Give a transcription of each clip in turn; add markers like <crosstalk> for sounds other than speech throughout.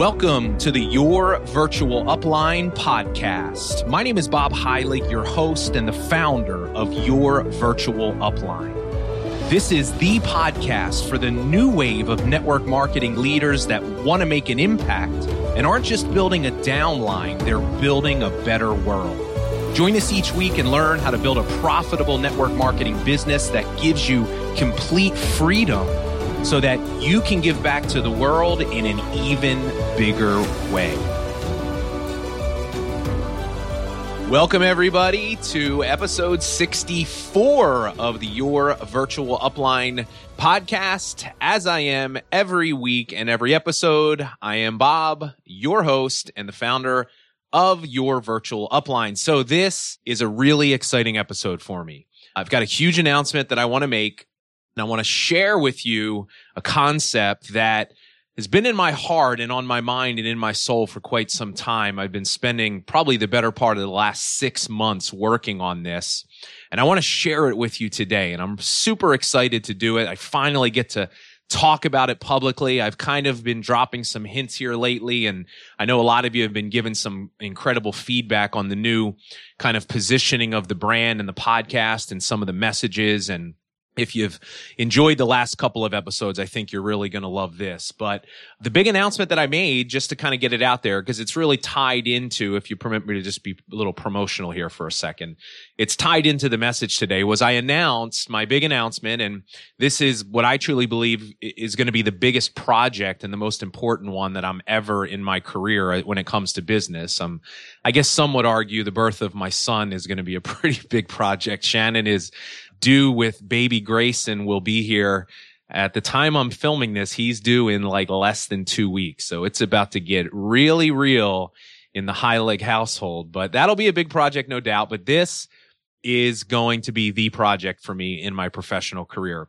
Welcome to the Your Virtual Upline podcast. My name is Bob Heilig, your host and the founder of Your Virtual Upline. This is the podcast for the new wave of network marketing leaders that want to make an impact and aren't just building a downline, they're building a better world. Join us each week and learn how to build a profitable network marketing business that gives you complete freedom so that you can give back to the world in an even bigger way. Welcome, everybody, to episode 64 of the Your Virtual Upline podcast. As I am every week and every episode, I am Bob, your host and the founder of Your Virtual Upline. So, this is a really exciting episode for me. I've got a huge announcement that I want to make and I want to share with you a concept that has been in my heart and on my mind and in my soul for quite some time. I've been spending probably the better part of the last six months working on this. And I want to share it with you today. And I'm super excited to do it. I finally get to talk about it publicly. I've kind of been dropping some hints here lately. And I know a lot of you have been given some incredible feedback on the new kind of positioning of the brand and the podcast and some of the messages and if you've enjoyed the last couple of episodes, I think you're really going to love this. But the big announcement that I made, just to kind of get it out there, because it's really tied into, if you permit me to just be a little promotional here for a second, it's tied into the message today, was I announced my big announcement. And this is what I truly believe is going to be the biggest project and the most important one that I'm ever in my career uh, when it comes to business. Um, I guess some would argue the birth of my son is going to be a <laughs> pretty big project. Shannon is due with baby Grayson will be here at the time I'm filming this. He's due in like less than two weeks. So it's about to get really real in the Heilig household, but that'll be a big project, no doubt. But this is going to be the project for me in my professional career.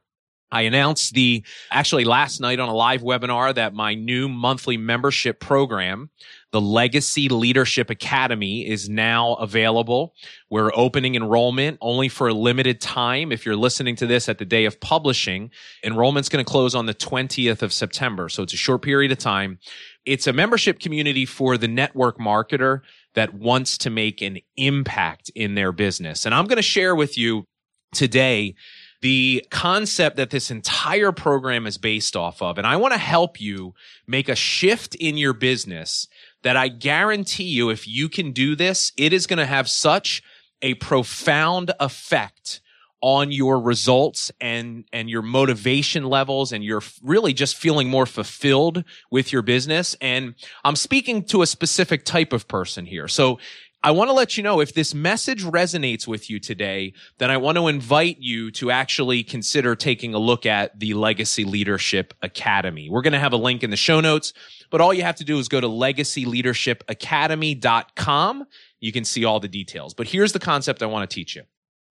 I announced the actually last night on a live webinar that my new monthly membership program, the Legacy Leadership Academy, is now available. We're opening enrollment only for a limited time. If you're listening to this at the day of publishing, enrollment's going to close on the 20th of September. So it's a short period of time. It's a membership community for the network marketer that wants to make an impact in their business. And I'm going to share with you today the concept that this entire program is based off of. And I want to help you make a shift in your business that I guarantee you, if you can do this, it is going to have such a profound effect on your results and and your motivation levels and you're really just feeling more fulfilled with your business and I'm speaking to a specific type of person here. So I want to let you know if this message resonates with you today, then I want to invite you to actually consider taking a look at the Legacy Leadership Academy. We're going to have a link in the show notes, but all you have to do is go to legacyleadershipacademy.com. You can see all the details. But here's the concept I want to teach you.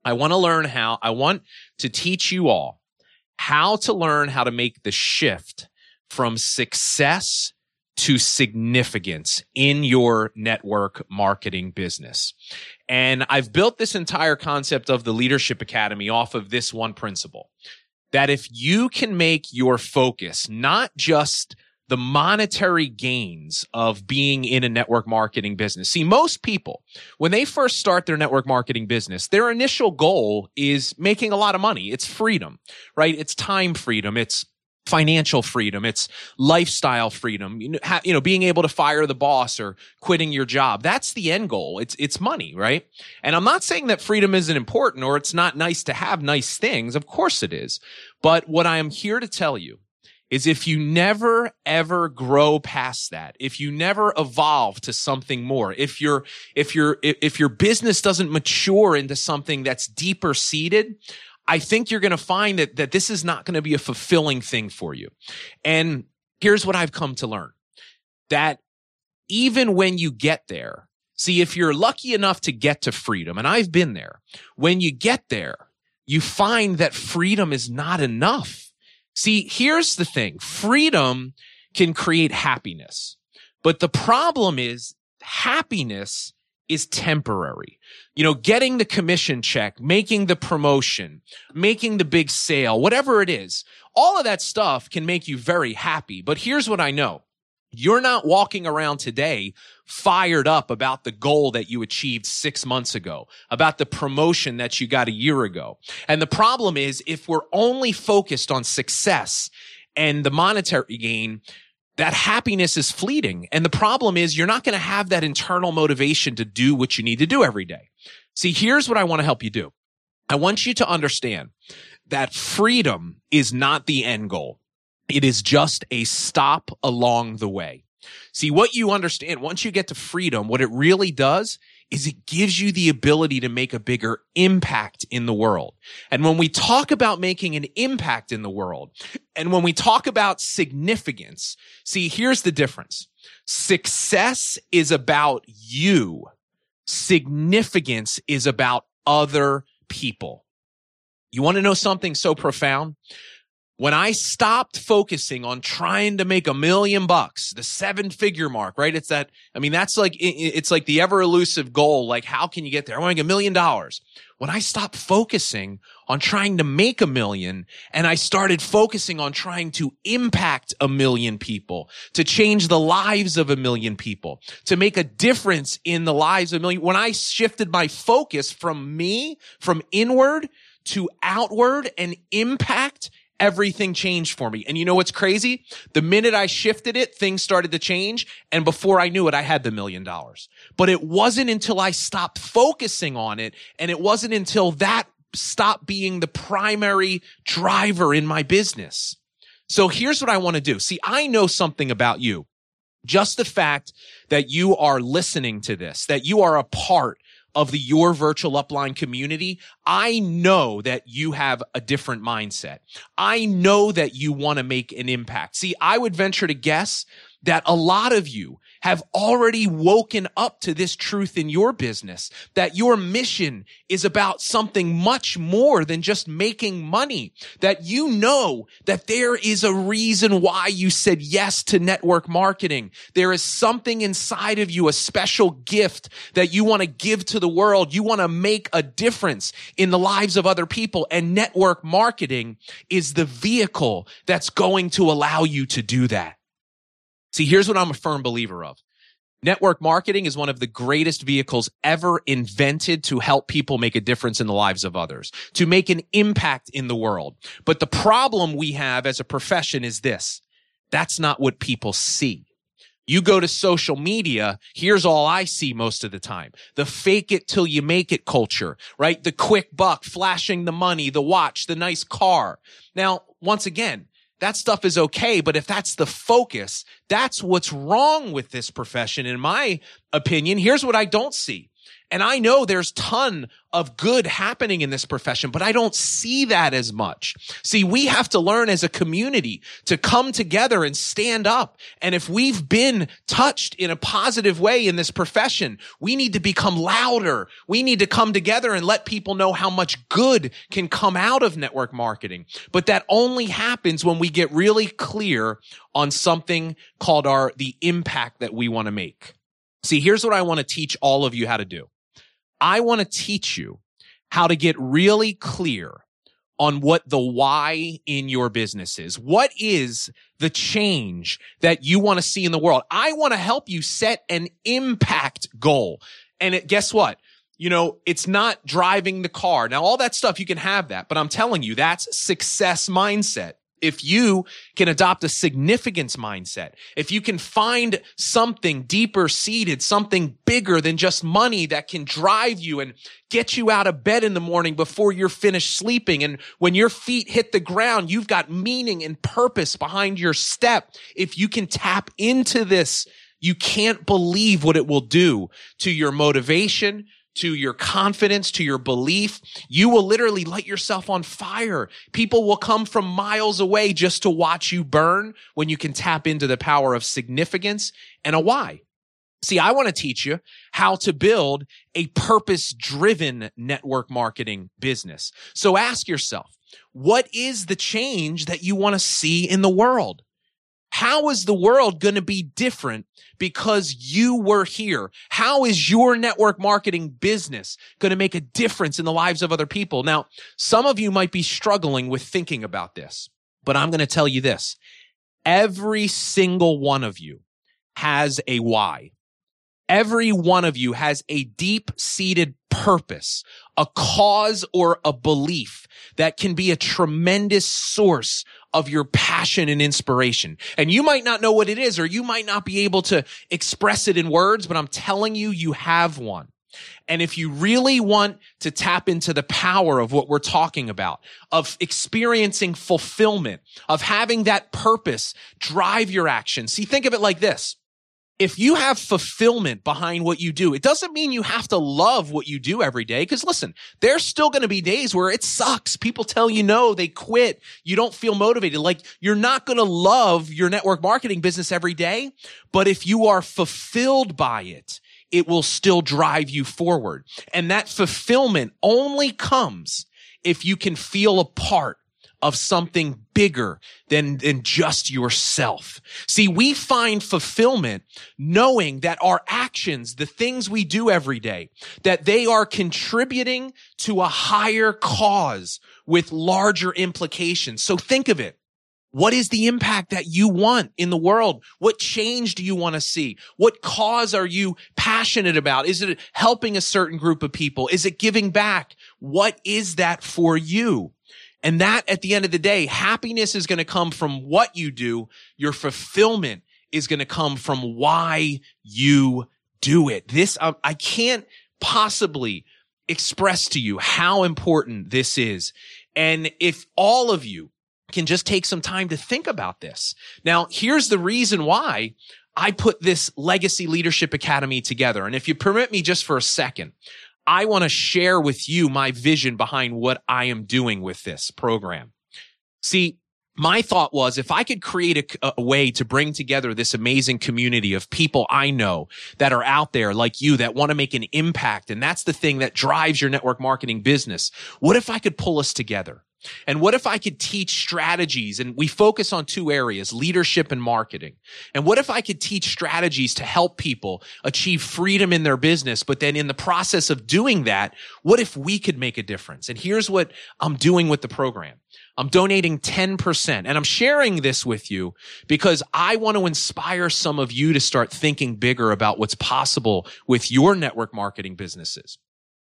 I want to learn how, I want to teach you all how to learn how to make the shift from success to significance in your network marketing business. And I've built this entire concept of the Leadership Academy off of this one principle that if you can make your focus not just the monetary gains of being in a network marketing business. See, most people, when they first start their network marketing business, their initial goal is making a lot of money. It's freedom, right? It's time freedom. It's financial freedom. It's lifestyle freedom. You know, ha, you know being able to fire the boss or quitting your job. That's the end goal. It's it's money right? And i'm not saying that freedom isn't important or it's not nice to have nice things. Of course it is. But what i am here to tell you is if you never ever grow past that if you never evolve to something more if your if your if your business doesn't mature into something that's deeper seated I think you're going to find that, that this is not going to be a fulfilling thing for you. And here's what I've come to learn that even when you get there, see, if you're lucky enough to get to freedom, and I've been there, when you get there, you find that freedom is not enough. See, here's the thing. Freedom can create happiness, but the problem is happiness is temporary. You know, getting the commission check, making the promotion, making the big sale, whatever it is, all of that stuff can make you very happy. But here's what I know. You're not walking around today fired up about the goal that you achieved six months ago, about the promotion that you got a year ago. And the problem is if we're only focused on success and the monetary gain, that happiness is fleeting. And the problem is you're not going to have that internal motivation to do what you need to do every day. See, here's what I want to help you do. I want you to understand that freedom is not the end goal. It is just a stop along the way. See, what you understand once you get to freedom, what it really does is it gives you the ability to make a bigger impact in the world. And when we talk about making an impact in the world, and when we talk about significance, see, here's the difference. Success is about you. Significance is about other people. You want to know something so profound? When I stopped focusing on trying to make a million bucks, the seven figure mark, right? It's that, I mean, that's like, it's like the ever elusive goal. Like, how can you get there? I want to make a million dollars. When I stopped focusing on trying to make a million and I started focusing on trying to impact a million people, to change the lives of a million people, to make a difference in the lives of a million, when I shifted my focus from me, from inward to outward and impact everything changed for me. And you know what's crazy? The minute I shifted it, things started to change. And before I knew it, I had the million dollars. But it wasn't until I stopped focusing on it. And it wasn't until that stopped being the primary driver in my business. So here's what I want to do. See, I know something about you. Just the fact that you are listening to this, that you are a part of the your virtual upline community, I know that you have a different mindset. I know that you want to make an impact. See, I would venture to guess that a lot of you have already woken up to this truth in your business, that your mission is about something much more than just making money, that you know that there is a reason why you said yes to network marketing. There is something inside of you, a special gift that you want to give to the world. You want to make a difference in the lives of other people and network marketing is the vehicle that's going to allow you to do that. See, here's what I'm a firm believer of. Network marketing is one of the greatest vehicles ever invented to help people make a difference in the lives of others, to make an impact in the world. But the problem we have as a profession is this. That's not what people see. You go to social media, here's all I see most of the time. The fake it till you make it culture, right? The quick buck, flashing the money, the watch, the nice car. Now, once again, that stuff is okay. But if that's the focus, that's what's wrong with this profession. In my opinion, here's what I don't see. And I know there's ton of good happening in this profession, but I don't see that as much. See, we have to learn as a community to come together and stand up. And if we've been touched in a positive way in this profession, we need to become louder. We need to come together and let people know how much good can come out of network marketing. But that only happens when we get really clear on something called our, the impact that we want to make. See, here's what I want to teach all of you how to do. I want to teach you how to get really clear on what the why in your business is. What is the change that you want to see in the world? I want to help you set an impact goal. And it, guess what? You know, it's not driving the car. Now, all that stuff, you can have that, but I'm telling you, that's success mindset if you can adopt a significance mindset, if you can find something deeper seated, something bigger than just money that can drive you and get you out of bed in the morning before you're finished sleeping. And when your feet hit the ground, you've got meaning and purpose behind your step. If you can tap into this, you can't believe what it will do to your motivation, to your confidence, to your belief, you will literally light yourself on fire. People will come from miles away just to watch you burn when you can tap into the power of significance and a why. See, I want to teach you how to build a purpose driven network marketing business. So ask yourself, what is the change that you want to see in the world? How is the world going to be different because you were here? How is your network marketing business going to make a difference in the lives of other people? Now, some of you might be struggling with thinking about this, but I'm going to tell you this. Every single one of you has a why. Every one of you has a deep seated purpose, a cause or a belief that can be a tremendous source of your passion and inspiration. And you might not know what it is, or you might not be able to express it in words, but I'm telling you, you have one. And if you really want to tap into the power of what we're talking about, of experiencing fulfillment, of having that purpose drive your action. See, think of it like this if you have fulfillment behind what you do, it doesn't mean you have to love what you do every day. Cause listen, there's still going to be days where it sucks. People tell you no, they quit. You don't feel motivated. Like you're not going to love your network marketing business every day. But if you are fulfilled by it, it will still drive you forward. And that fulfillment only comes if you can feel a part of something bigger than, than just yourself. See, we find fulfillment knowing that our actions, the things we do every day, that they are contributing to a higher cause with larger implications. So think of it. What is the impact that you want in the world? What change do you want to see? What cause are you passionate about? Is it helping a certain group of people? Is it giving back? What is that for you? And that at the end of the day, happiness is going to come from what you do. Your fulfillment is going to come from why you do it. This, uh, I can't possibly express to you how important this is. And if all of you can just take some time to think about this. Now, here's the reason why I put this Legacy Leadership Academy together. And if you permit me just for a second, I want to share with you my vision behind what I am doing with this program. See, my thought was if I could create a, a, way to bring together this amazing community of people I know that are out there like you that want to make an impact. And that's the thing that drives your network marketing business. What if I could pull us together? And what if I could teach strategies and we focus on two areas, leadership and marketing. And what if I could teach strategies to help people achieve freedom in their business? But then in the process of doing that, what if we could make a difference? And here's what I'm doing with the program. I'm donating 10% and I'm sharing this with you because I want to inspire some of you to start thinking bigger about what's possible with your network marketing businesses.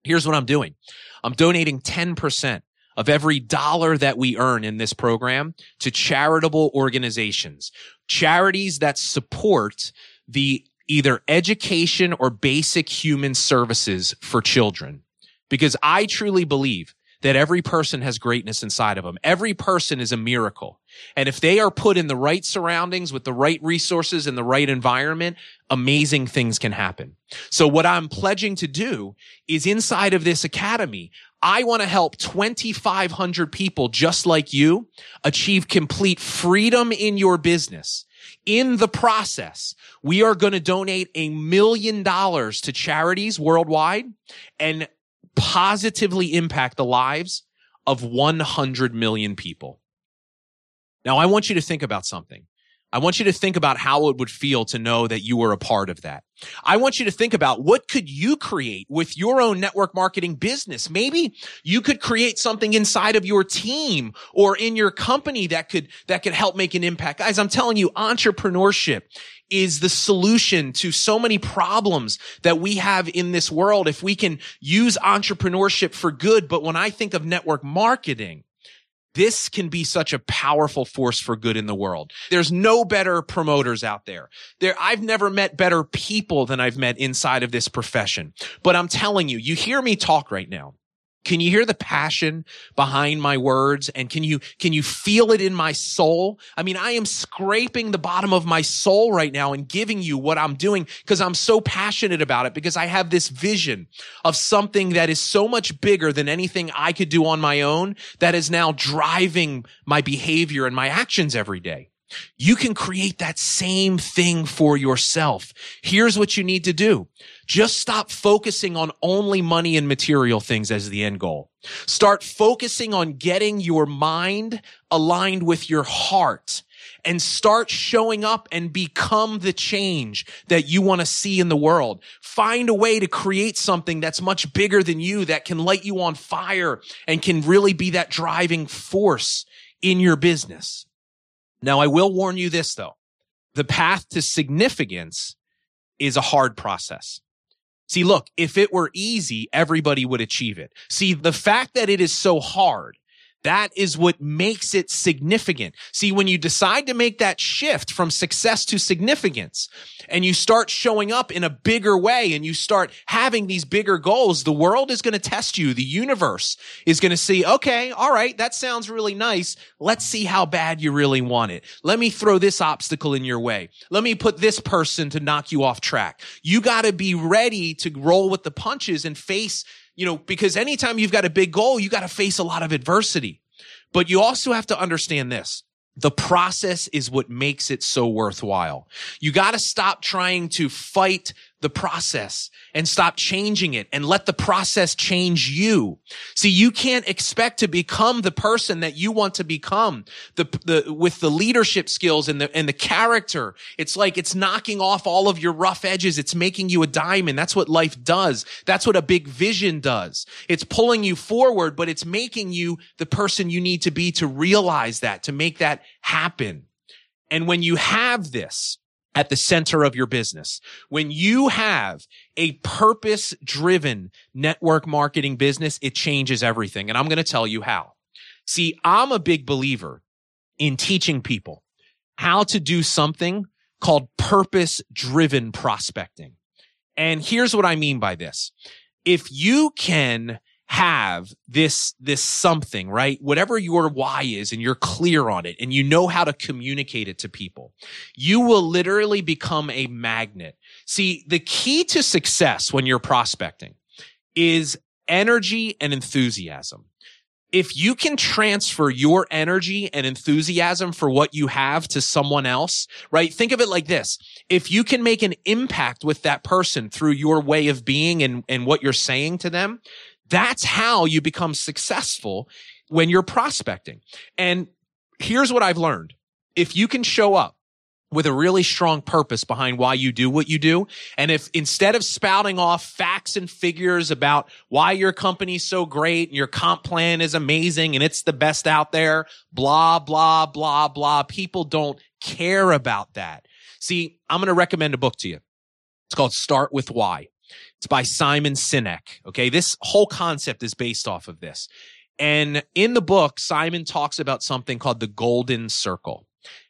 Here's what I'm doing. I'm donating 10% of every dollar that we earn in this program to charitable organizations, charities that support the either education or basic human services for children. Because I truly believe that every person has greatness inside of them. Every person is a miracle. And if they are put in the right surroundings with the right resources and the right environment, amazing things can happen. So what I'm pledging to do is inside of this academy, I want to help 2,500 people just like you achieve complete freedom in your business. In the process, we are going to donate a million dollars to charities worldwide and positively impact the lives of 100 million people. Now, I want you to think about something. I want you to think about how it would feel to know that you were a part of that. I want you to think about what could you create with your own network marketing business? Maybe you could create something inside of your team or in your company that could, that could help make an impact. Guys, I'm telling you, entrepreneurship is the solution to so many problems that we have in this world. If we can use entrepreneurship for good. But when I think of network marketing, this can be such a powerful force for good in the world. There's no better promoters out there. There, I've never met better people than I've met inside of this profession. But I'm telling you, you hear me talk right now. Can you hear the passion behind my words? And can you, can you feel it in my soul? I mean, I am scraping the bottom of my soul right now and giving you what I'm doing because I'm so passionate about it because I have this vision of something that is so much bigger than anything I could do on my own that is now driving my behavior and my actions every day. You can create that same thing for yourself. Here's what you need to do. Just stop focusing on only money and material things as the end goal. Start focusing on getting your mind aligned with your heart and start showing up and become the change that you want to see in the world. Find a way to create something that's much bigger than you that can light you on fire and can really be that driving force in your business. Now, I will warn you this though. the path to significance is a hard process. See, look, if it were easy, everybody would achieve it. See, the fact that it is so hard that is what makes it significant. See, when you decide to make that shift from success to significance and you start showing up in a bigger way and you start having these bigger goals, the world is going to test you. The universe is going to see, okay, all right, that sounds really nice. Let's see how bad you really want it. Let me throw this obstacle in your way. Let me put this person to knock you off track. You got to be ready to roll with the punches and face you know, because anytime you've got a big goal, you got to face a lot of adversity. But you also have to understand this. The process is what makes it so worthwhile. You got to stop trying to fight the process and stop changing it and let the process change you. See, you can't expect to become the person that you want to become the, the, with the leadership skills and the, and the character. It's like it's knocking off all of your rough edges. It's making you a diamond. That's what life does. That's what a big vision does. It's pulling you forward, but it's making you the person you need to be to realize that, to make that happen. And when you have this, at the center of your business. When you have a purpose driven network marketing business, it changes everything. And I'm going to tell you how. See, I'm a big believer in teaching people how to do something called purpose driven prospecting. And here's what I mean by this. If you can have this, this something, right? Whatever your why is and you're clear on it and you know how to communicate it to people, you will literally become a magnet. See, the key to success when you're prospecting is energy and enthusiasm. If you can transfer your energy and enthusiasm for what you have to someone else, right? Think of it like this. If you can make an impact with that person through your way of being and, and what you're saying to them, that's how you become successful when you're prospecting. And here's what I've learned. If you can show up with a really strong purpose behind why you do what you do. And if instead of spouting off facts and figures about why your company's so great and your comp plan is amazing and it's the best out there, blah, blah, blah, blah, people don't care about that. See, I'm going to recommend a book to you. It's called Start with Why. It's by Simon Sinek. Okay. This whole concept is based off of this. And in the book, Simon talks about something called the golden circle.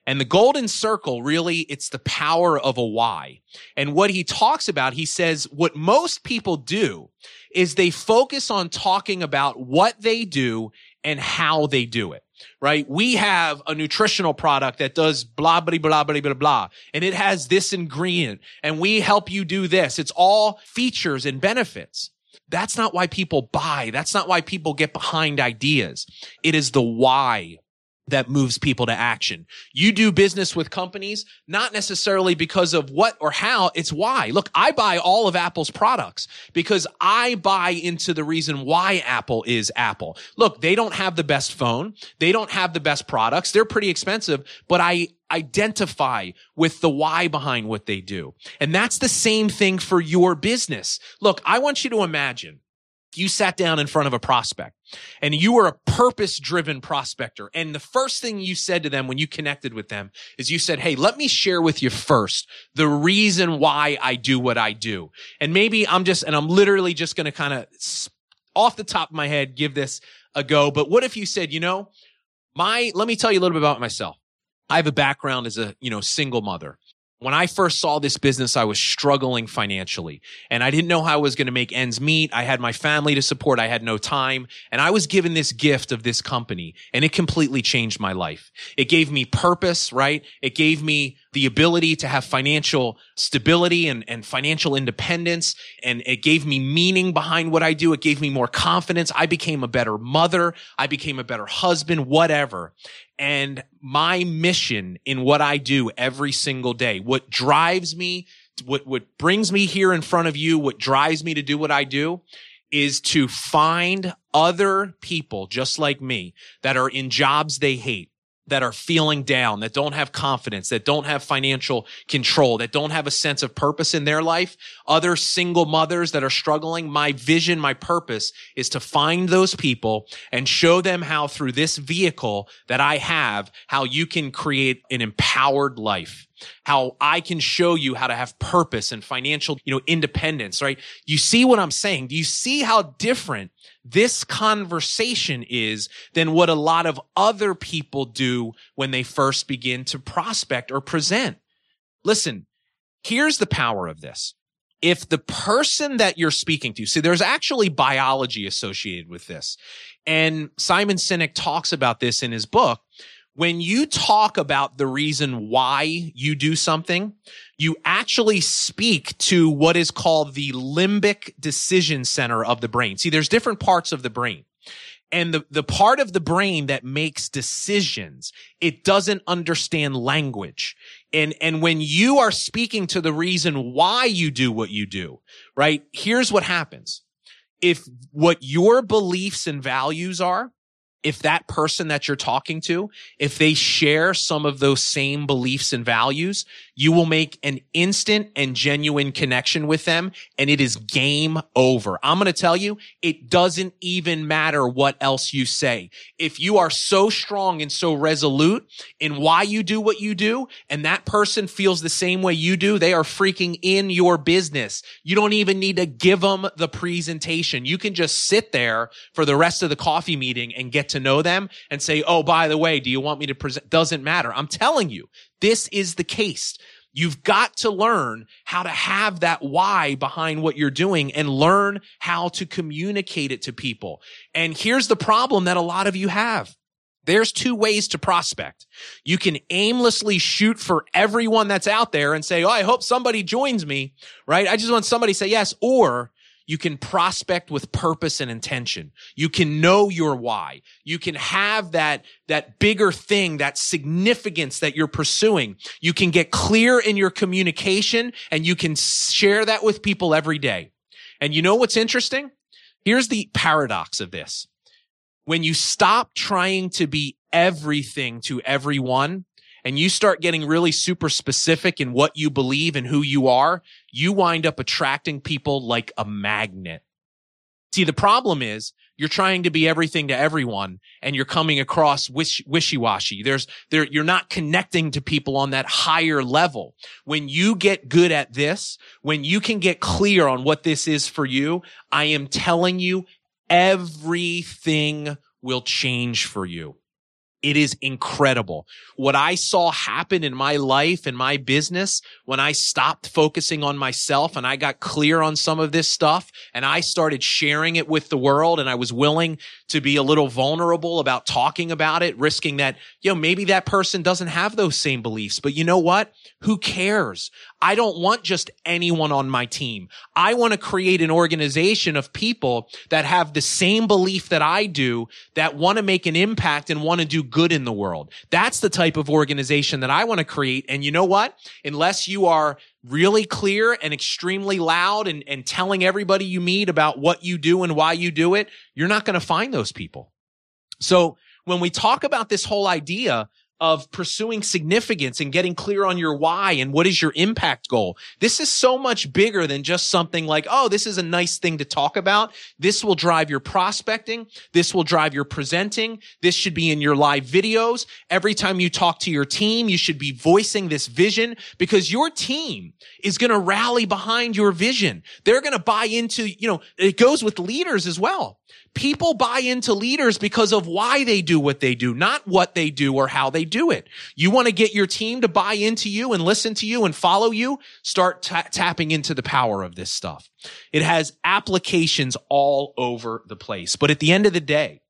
And the golden circle really, it's the power of a why. And what he talks about, he says what most people do is they focus on talking about what they do and how they do it right? We have a nutritional product that does blah, blah, blah, blah, blah, blah, and it has this ingredient and we help you do this. It's all features and benefits. That's not why people buy. That's not why people get behind ideas. It is the why that moves people to action. You do business with companies, not necessarily because of what or how, it's why. Look, I buy all of Apple's products because I buy into the reason why Apple is Apple. Look, they don't have the best phone. They don't have the best products. They're pretty expensive, but I identify with the why behind what they do. And that's the same thing for your business. Look, I want you to imagine you sat down in front of a prospect and you were a purpose driven prospector. And the first thing you said to them when you connected with them is you said, Hey, let me share with you first the reason why I do what I do. And maybe I'm just, and I'm literally just going to kind of off the top of my head, give this a go. But what if you said, you know, my, let me tell you a little bit about myself. I have a background as a, you know, single mother. When I first saw this business, I was struggling financially and I didn't know how I was going to make ends meet. I had my family to support. I had no time and I was given this gift of this company and it completely changed my life. It gave me purpose, right? It gave me the ability to have financial stability and, and financial independence. And it gave me meaning behind what I do. It gave me more confidence. I became a better mother. I became a better husband, whatever. And my mission in what I do every single day, what drives me, what, what brings me here in front of you, what drives me to do what I do is to find other people just like me that are in jobs they hate that are feeling down, that don't have confidence, that don't have financial control, that don't have a sense of purpose in their life, other single mothers that are struggling. My vision, my purpose is to find those people and show them how through this vehicle that I have, how you can create an empowered life. How I can show you how to have purpose and financial, you know, independence, right? You see what I'm saying? Do you see how different this conversation is than what a lot of other people do when they first begin to prospect or present? Listen, here's the power of this if the person that you're speaking to, see, there's actually biology associated with this. And Simon Sinek talks about this in his book. When you talk about the reason why you do something, you actually speak to what is called the limbic decision center of the brain. See, there's different parts of the brain and the, the part of the brain that makes decisions, it doesn't understand language. And, and when you are speaking to the reason why you do what you do, right? Here's what happens. If what your beliefs and values are, if that person that you're talking to, if they share some of those same beliefs and values, you will make an instant and genuine connection with them and it is game over. I'm going to tell you, it doesn't even matter what else you say. If you are so strong and so resolute in why you do what you do and that person feels the same way you do, they are freaking in your business. You don't even need to give them the presentation. You can just sit there for the rest of the coffee meeting and get to know them and say, Oh, by the way, do you want me to present? Doesn't matter. I'm telling you, this is the case. You've got to learn how to have that why behind what you're doing and learn how to communicate it to people. And here's the problem that a lot of you have. There's two ways to prospect. You can aimlessly shoot for everyone that's out there and say, Oh, I hope somebody joins me, right? I just want somebody to say yes. Or you can prospect with purpose and intention. You can know your why. You can have that, that bigger thing, that significance that you're pursuing. You can get clear in your communication and you can share that with people every day. And you know what's interesting? Here's the paradox of this. When you stop trying to be everything to everyone, and you start getting really super specific in what you believe and who you are, you wind up attracting people like a magnet. See, the problem is you're trying to be everything to everyone and you're coming across wish, wishy-washy. There's, there, you're not connecting to people on that higher level. When you get good at this, when you can get clear on what this is for you, I am telling you, everything will change for you. It is incredible. What I saw happen in my life and my business when I stopped focusing on myself and I got clear on some of this stuff and I started sharing it with the world and I was willing to be a little vulnerable about talking about it, risking that, you know, maybe that person doesn't have those same beliefs, but you know what? Who cares? I don't want just anyone on my team. I want to create an organization of people that have the same belief that I do, that want to make an impact and want to do good in the world. That's the type of organization that I want to create. And you know what? Unless you are really clear and extremely loud and, and telling everybody you meet about what you do and why you do it, you're not going to find those people. So when we talk about this whole idea of pursuing significance and getting clear on your why and what is your impact goal. This is so much bigger than just something like, oh, this is a nice thing to talk about. This will drive your prospecting. This will drive your presenting. This should be in your live videos. Every time you talk to your team, you should be voicing this vision because your team is going to rally behind your vision. They're going to buy into, you know, it goes with leaders as well. People buy into leaders because of why they do what they do, not what they do or how they do it. You want to get your team to buy into you and listen to you and follow you? Start tapping into the power of this stuff. It has applications all over the place. But at the end of the day,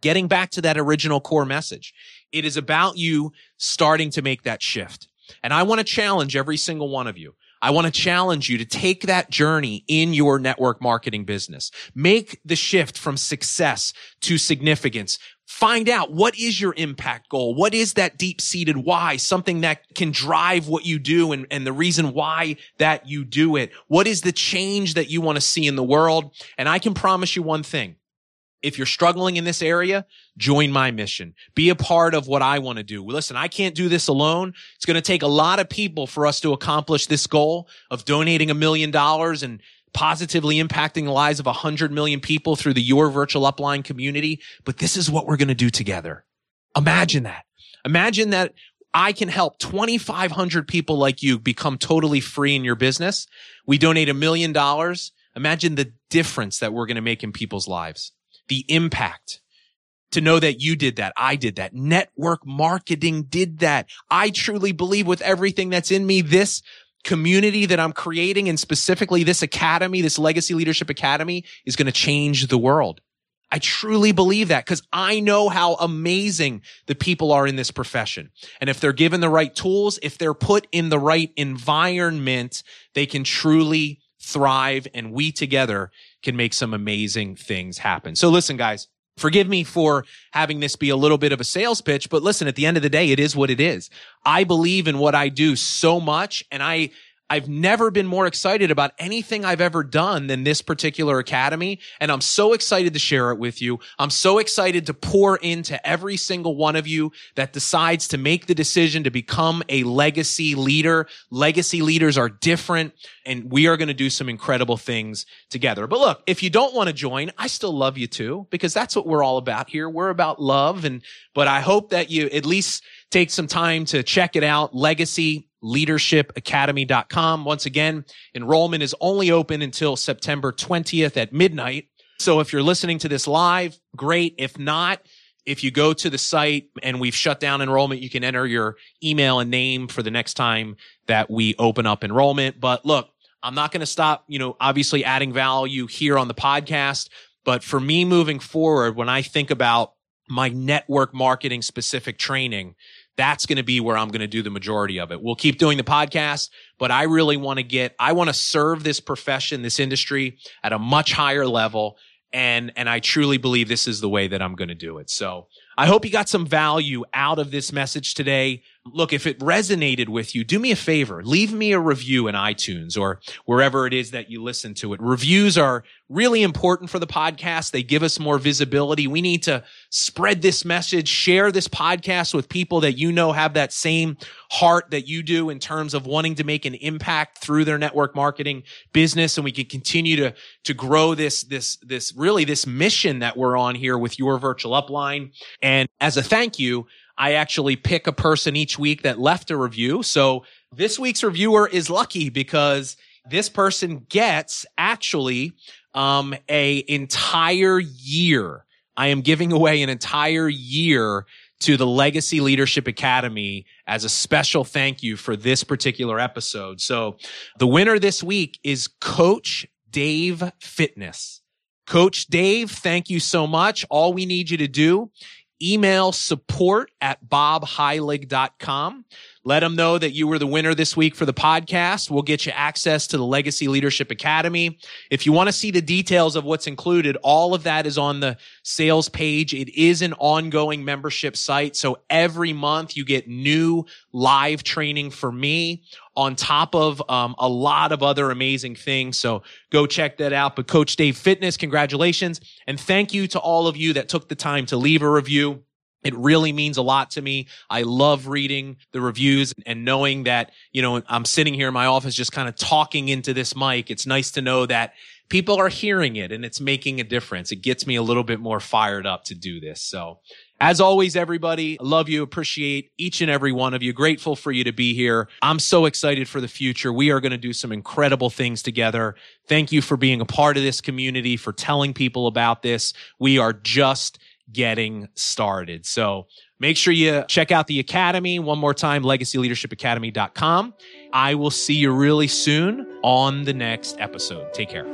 getting back to that original core message, it is about you starting to make that shift. And I want to challenge every single one of you. I want to challenge you to take that journey in your network marketing business. Make the shift from success to significance. Find out what is your impact goal? What is that deep seated why? Something that can drive what you do and, and the reason why that you do it. What is the change that you want to see in the world? And I can promise you one thing. If you're struggling in this area, join my mission. Be a part of what I want to do. Listen, I can't do this alone. It's going to take a lot of people for us to accomplish this goal of donating a million dollars and positively impacting the lives of a hundred million people through the Your Virtual Upline community. But this is what we're going to do together. Imagine that. Imagine that I can help 2,500 people like you become totally free in your business. We donate a million dollars. Imagine the difference that we're going to make in people's lives, the impact to know that you did that. I did that. Network marketing did that. I truly believe with everything that's in me, this community that I'm creating and specifically this academy, this legacy leadership academy is going to change the world. I truly believe that because I know how amazing the people are in this profession. And if they're given the right tools, if they're put in the right environment, they can truly thrive and we together can make some amazing things happen. So listen, guys, Forgive me for having this be a little bit of a sales pitch, but listen, at the end of the day, it is what it is. I believe in what I do so much and I I've never been more excited about anything I've ever done than this particular academy. And I'm so excited to share it with you. I'm so excited to pour into every single one of you that decides to make the decision to become a legacy leader. Legacy leaders are different and we are going to do some incredible things together. But look, if you don't want to join, I still love you too, because that's what we're all about here. We're about love. And, but I hope that you at least take some time to check it out. Legacy leadershipacademy.com. Once again, enrollment is only open until September 20th at midnight. So if you're listening to this live, great. If not, if you go to the site and we've shut down enrollment, you can enter your email and name for the next time that we open up enrollment. But look, I'm not going to stop, you know, obviously adding value here on the podcast. But for me moving forward, when I think about my network marketing specific training, that's going to be where I'm going to do the majority of it. We'll keep doing the podcast, but I really want to get, I want to serve this profession, this industry at a much higher level. And, and I truly believe this is the way that I'm going to do it. So I hope you got some value out of this message today. Look, if it resonated with you, do me a favor. Leave me a review in iTunes or wherever it is that you listen to it. Reviews are really important for the podcast. They give us more visibility. We need to spread this message, share this podcast with people that you know have that same heart that you do in terms of wanting to make an impact through their network marketing business. And we can continue to, to grow this, this, this really this mission that we're on here with your virtual upline. And as a thank you, I actually pick a person each week that left a review. So this week's reviewer is lucky because this person gets actually um, a entire year. I am giving away an entire year to the Legacy Leadership Academy as a special thank you for this particular episode. So the winner this week is Coach Dave Fitness. Coach Dave, thank you so much. All we need you to do email support at bobheilig.com. Let them know that you were the winner this week for the podcast. We'll get you access to the Legacy Leadership Academy. If you want to see the details of what's included, all of that is on the sales page. It is an ongoing membership site. So every month you get new live training for me on top of um, a lot of other amazing things. So go check that out. But Coach Dave Fitness, congratulations. And thank you to all of you that took the time to leave a review. It really means a lot to me. I love reading the reviews and knowing that, you know, I'm sitting here in my office just kind of talking into this mic. It's nice to know that people are hearing it and it's making a difference. It gets me a little bit more fired up to do this. So as always, everybody, love you, appreciate each and every one of you. Grateful for you to be here. I'm so excited for the future. We are going to do some incredible things together. Thank you for being a part of this community, for telling people about this. We are just getting started. So make sure you check out the Academy one more time, legacyleadershipacademy.com. I will see you really soon on the next episode. Take care.